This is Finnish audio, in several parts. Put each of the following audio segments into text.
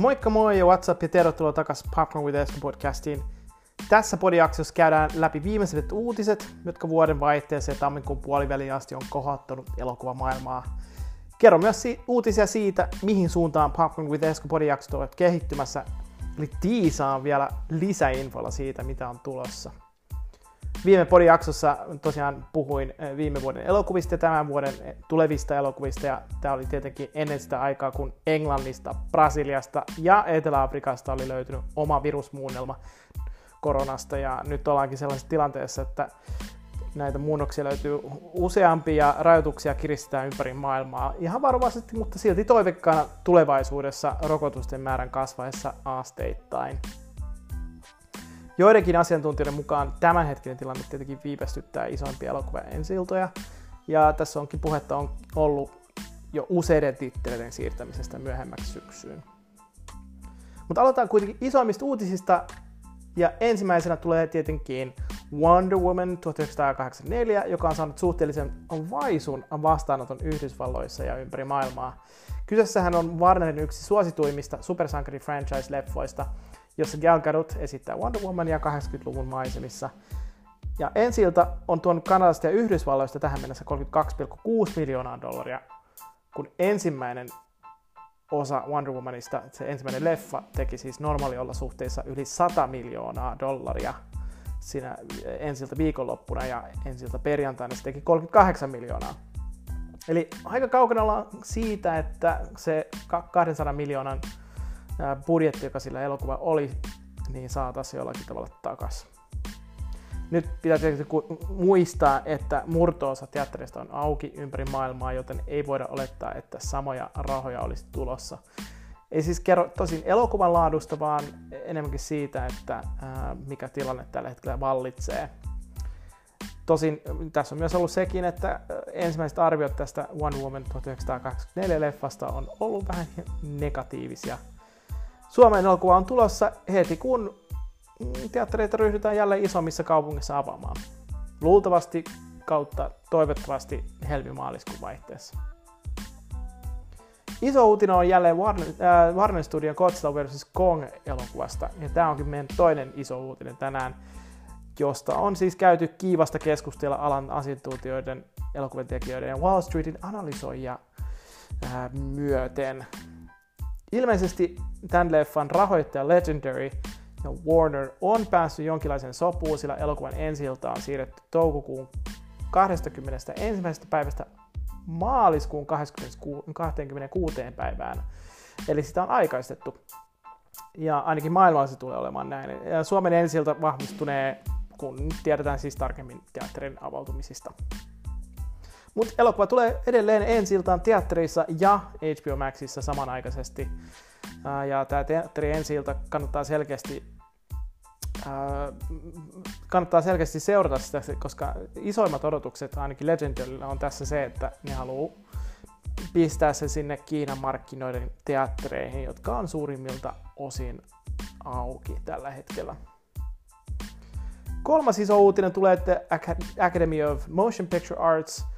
Moikka moi ja WhatsApp ja tervetuloa takaisin Popcorn with Esko podcastiin. Tässä podijaksossa käydään läpi viimeiset uutiset, jotka vuoden vaihteeseen tammikuun puoliväliin asti on kohottanut elokuvamaailmaa. Kerro myös si- uutisia siitä, mihin suuntaan Popcorn with Esko podijaksot ovat kehittymässä, eli tiisaan vielä lisäinfolla siitä, mitä on tulossa. Viime podijaksossa tosiaan puhuin eh, viime vuoden elokuvista ja tämän vuoden eh, tulevista elokuvista, ja tämä oli tietenkin ennen sitä aikaa, kun Englannista, Brasiliasta ja Etelä-Afrikasta oli löytynyt oma virusmuunnelma koronasta, ja nyt ollaankin sellaisessa tilanteessa, että näitä muunnoksia löytyy useampia ja rajoituksia kiristetään ympäri maailmaa. Ihan varovaisesti, mutta silti toivekkaana tulevaisuudessa rokotusten määrän kasvaessa asteittain. Joidenkin asiantuntijoiden mukaan tämänhetkinen tilanne tietenkin viivästyttää isoimpia elokuvan ensiltoja, ja tässä onkin puhetta on ollut jo useiden titteleiden siirtämisestä myöhemmäksi syksyyn. Mutta aloitetaan kuitenkin isoimmista uutisista, ja ensimmäisenä tulee tietenkin Wonder Woman 1984, joka on saanut suhteellisen vaisun vastaanoton Yhdysvalloissa ja ympäri maailmaa. Kyseessähän on Warnerin yksi suosituimmista supersankari-franchise-leffoista, jossa Gal Gadot esittää Wonder Womania 80-luvun maisemissa. Ja ensiltä on tuonut Kanadasta ja Yhdysvalloista tähän mennessä 32,6 miljoonaa dollaria, kun ensimmäinen osa Wonder Womanista, se ensimmäinen leffa, teki siis normaaliolosuhteissa yli 100 miljoonaa dollaria siinä ensiltä viikonloppuna ja ensiltä perjantaina se teki 38 miljoonaa. Eli aika kaukana ollaan siitä, että se 200 miljoonan budjetti, joka sillä elokuva oli, niin saataisiin jollakin tavalla takaisin. Nyt pitää tietysti muistaa, että murtoosa teatterista on auki ympäri maailmaa, joten ei voida olettaa, että samoja rahoja olisi tulossa. Ei siis kerro tosin elokuvan laadusta, vaan enemmänkin siitä, että mikä tilanne tällä hetkellä vallitsee. Tosin tässä on myös ollut sekin, että ensimmäiset arviot tästä One Woman 1984-leffasta on ollut vähän negatiivisia – Suomen elokuva on tulossa heti, kun teattereita ryhdytään jälleen isommissa kaupungissa avaamaan. Luultavasti kautta toivottavasti helmi-maaliskuun vaihteessa. Iso uutinen on jälleen Warner, äh, Warner Studion Godzilla vs. Kong elokuvasta, ja tämä onkin meidän toinen iso uutinen tänään, josta on siis käyty kiivasta keskustella alan asiantuntijoiden, elokuvan tekijöiden ja Wall Streetin analysoijia äh, myöten. Ilmeisesti tämän leffan rahoittaja Legendary ja Warner on päässyt jonkinlaisen sopuun, sillä elokuvan ensi on siirretty toukokuun 21. päivästä maaliskuun 26. päivään. Eli sitä on aikaistettu. Ja ainakin maailmalla se tulee olemaan näin. Ja Suomen ensi vahvistunee, kun tiedetään siis tarkemmin teatterin avautumisista. Mutta elokuva tulee edelleen ensi teatterissa ja HBO Maxissa samanaikaisesti. Ja tämä teatteri ensi kannattaa selkeästi kannattaa selkeästi seurata sitä, koska isoimmat odotukset ainakin Legendarylla on tässä se, että ne haluaa pistää se sinne Kiinan markkinoiden teattereihin, jotka on suurimmilta osin auki tällä hetkellä. Kolmas iso uutinen tulee, että Academy of Motion Picture Arts –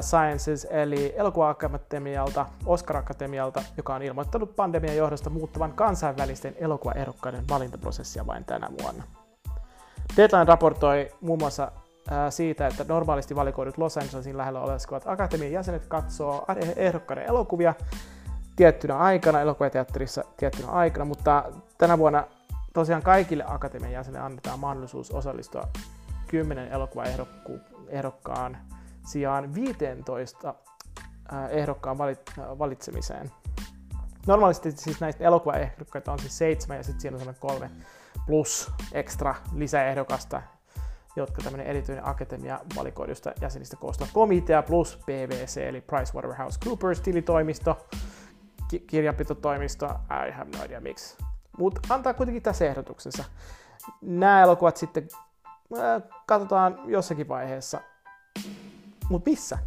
Sciences eli elokuva-akatemialta, Oscar-akatemialta, joka on ilmoittanut pandemian johdosta muuttavan kansainvälisten elokuvaehdokkaiden valintaprosessia vain tänä vuonna. Deadline raportoi muun muassa siitä, että normaalisti valikoidut Los Angelesin lähellä oleskovat akatemian jäsenet katsoo ehdokkaiden elokuvia tiettynä aikana, elokuvateatterissa tiettynä aikana, mutta tänä vuonna tosiaan kaikille akatemian jäsenille annetaan mahdollisuus osallistua 10 elokuvaehdokkaan sijaan 15 ehdokkaan valitsemiseen. Normaalisti siis näistä elokuvaehdokkaita on siis seitsemän ja sitten siinä on semmoinen kolme plus extra lisäehdokasta, jotka tämmöinen erityinen akatemia valikoidusta jäsenistä koostuva komitea plus PVC eli PricewaterhouseCoopers tilitoimisto, ki- kirjanpitotoimisto, I have no idea miksi. Mutta antaa kuitenkin tässä ehdotuksensa. Nämä elokuvat sitten äh, katsotaan jossakin vaiheessa mutta missä?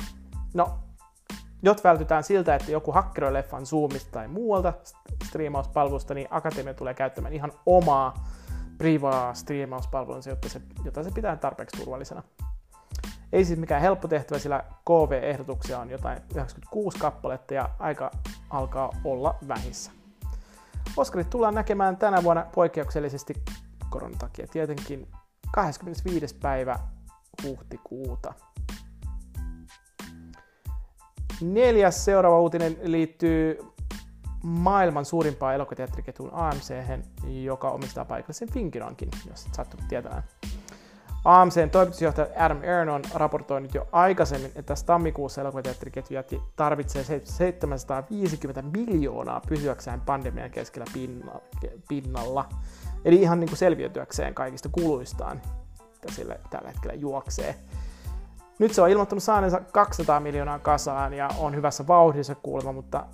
No, jot vältytään siltä, että joku hakkeroi leffan Zoomista tai muualta striimauspalvelusta, niin Akatemia tulee käyttämään ihan omaa privaa striimauspalvelunsa, jotta se, jota se pitää tarpeeksi turvallisena. Ei siis mikään helppo tehtävä, sillä KV-ehdotuksia on jotain 96 kappaletta ja aika alkaa olla vähissä. Oscarit tullaan näkemään tänä vuonna poikkeuksellisesti koronan takia tietenkin 25. päivä huhtikuuta. Neljäs seuraava uutinen liittyy maailman suurimpaan elokuvateatteriketjuun AMC, joka omistaa paikallisen Finkinonkin, jos et sattunut tietämään. AMCn toimitusjohtaja Adam Aaron on raportoinut jo aikaisemmin, että tammikuussa elokuvateatteriketju tarvitsee 750 miljoonaa pysyäkseen pandemian keskellä pinnalla. Eli ihan niin kuin selviytyäkseen kaikista kuluistaan, mitä sille tällä hetkellä juoksee. Nyt se on ilmoittanut saaneensa 200 miljoonaa kasaan ja on hyvässä vauhdissa kuulemma, mutta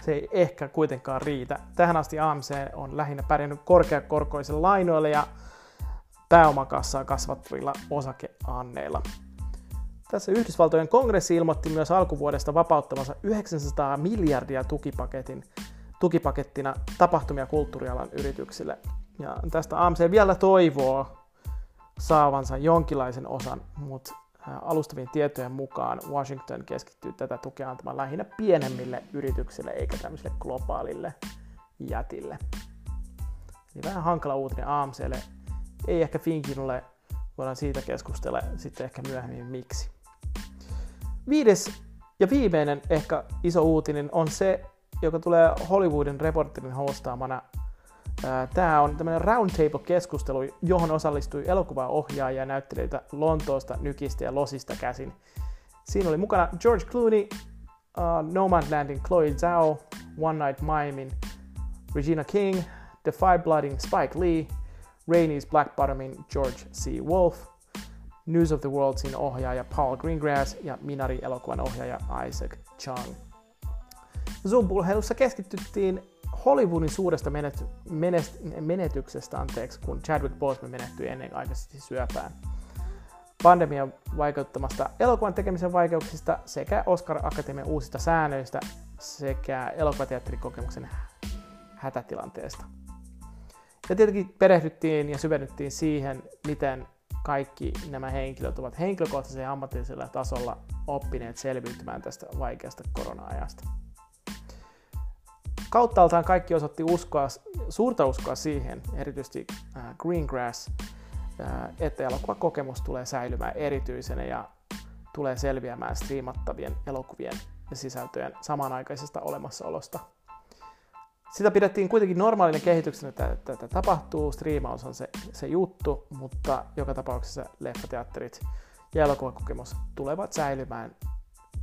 se ei ehkä kuitenkaan riitä. Tähän asti AMC on lähinnä pärjännyt korkeakorkoisilla lainoilla ja pääomakassaa kasvattavilla osakeanneilla. Tässä Yhdysvaltojen kongressi ilmoitti myös alkuvuodesta vapauttamansa 900 miljardia tukipaketin, tukipakettina tapahtumia kulttuurialan yrityksille. Ja tästä AMC vielä toivoo saavansa jonkinlaisen osan, mutta alustavien tietojen mukaan Washington keskittyy tätä tukea antamaan lähinnä pienemmille yrityksille eikä tämmöiselle globaalille jätille. Eli vähän hankala uutinen AMClle. Ei ehkä Finkinulle, voidaan siitä keskustella sitten ehkä myöhemmin miksi. Viides ja viimeinen ehkä iso uutinen on se, joka tulee Hollywoodin reporterin hostaamana Tämä on tämmöinen roundtable-keskustelu, johon osallistui elokuvaohjaajia ja näyttelijöitä Lontoosta, Nykistä ja Losista käsin. Siinä oli mukana George Clooney, uh, Nomadlandin Chloe Zhao, One Night Mimin Regina King, The Five Bloodin Spike Lee, Rainey's Black Bottomin George C. Wolf, News of the Worldsin ohjaaja Paul Greengrass ja Minari-elokuvan ohjaaja Isaac Chung. Zoom-pulheilussa keskityttiin Hollywoodin suuresta menet, menest, menetyksestä, anteeksi, kun Chadwick Boseman menehtyi ennenaikaisesti syöpään. Pandemian vaikeuttamasta elokuvan tekemisen vaikeuksista sekä Oscar Akatemian uusista säännöistä sekä elokuvateatterikokemuksen hätätilanteesta. Ja tietenkin perehdyttiin ja syvennyttiin siihen, miten kaikki nämä henkilöt ovat henkilökohtaisella ja ammatillisella tasolla oppineet selviytymään tästä vaikeasta korona-ajasta. Kauttaaltaan kaikki osoitti uskoa, suurta uskoa siihen, erityisesti äh, Greengrass, äh, että elokuvakokemus tulee säilymään erityisenä ja tulee selviämään striimattavien elokuvien ja sisältöjen samanaikaisesta olemassaolosta. Sitä pidettiin kuitenkin normaalina kehityksenä, että tätä tapahtuu, striimaus on se, se juttu, mutta joka tapauksessa leffateatterit ja elokuvakokemus tulevat säilymään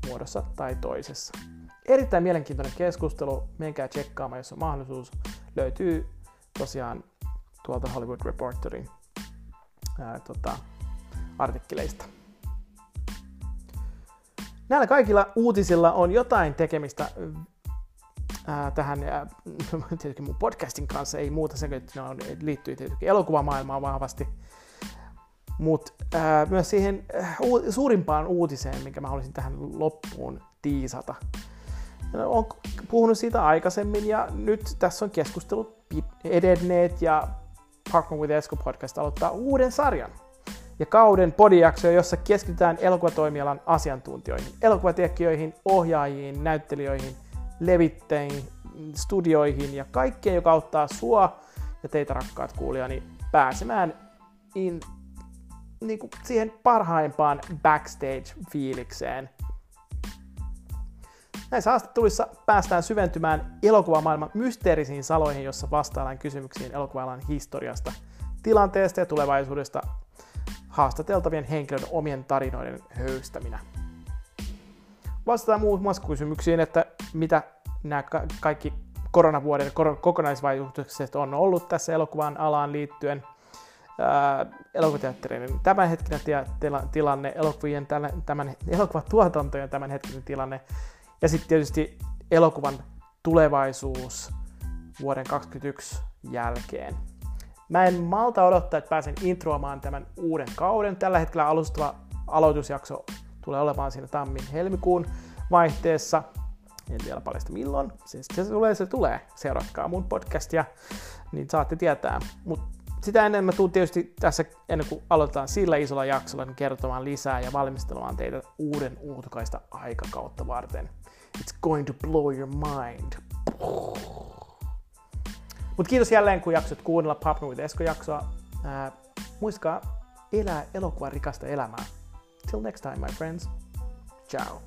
muodossa tai toisessa. Erittäin mielenkiintoinen keskustelu, menkää tsekkaamaan, jos on mahdollisuus. Löytyy tosiaan tuolta Hollywood Reporterin ää, tota, artikkeleista. Näillä kaikilla uutisilla on jotain tekemistä ää, tähän, ää, mun podcastin kanssa, ei muuta sen, että ne on, liittyy tietenkin elokuvamaailmaan vahvasti, mutta myös siihen uu, suurimpaan uutiseen, minkä mä haluaisin tähän loppuun tiisata. Olen puhunut siitä aikaisemmin ja nyt tässä on keskustelut edenneet ja Parkman with Esko podcast aloittaa uuden sarjan ja kauden podijaksoja, jossa keskitytään elokuvatoimialan asiantuntijoihin, elokuvatekijöihin, ohjaajiin, näyttelijöihin, levittäjiin, studioihin ja kaikkeen, joka auttaa sua ja teitä rakkaat kuulijani pääsemään in, niin kuin siihen parhaimpaan backstage-fiilikseen Näissä haastatteluissa päästään syventymään elokuvamaailman mysteerisiin saloihin, jossa vastaillaan kysymyksiin elokuvalan historiasta, tilanteesta ja tulevaisuudesta haastateltavien henkilöiden omien tarinoiden höystäminä. Vastataan muun muassa kysymyksiin, että mitä nämä kaikki koronavuoden kokonaisvaikutukset on ollut tässä elokuvan alaan liittyen, elokuvateatterien tämänhetkinen tilanne, elokuvien tämän, elokuvatuotantojen tämänhetkinen tilanne ja sitten tietysti elokuvan tulevaisuus vuoden 2021 jälkeen. Mä en malta odottaa, että pääsen introamaan tämän uuden kauden. Tällä hetkellä alustava aloitusjakso tulee olemaan siinä tammin-helmikuun vaihteessa. En vielä paljasta milloin. Siis se tulee, se tulee. Seuratkaa mun podcastia, niin saatte tietää. Mutta sitä ennen mä tuun tietysti tässä, ennen kuin aloitetaan sillä isolla jaksolla, niin kertomaan lisää ja valmistelemaan teitä uuden uutukaista aikakautta varten. It's going to blow your mind. Mutta kiitos jälleen, kun jaksot kuunnella Pop with Esko-jaksoa. Ää, muistakaa elää elokuvan rikasta elämää. Till next time, my friends. Ciao.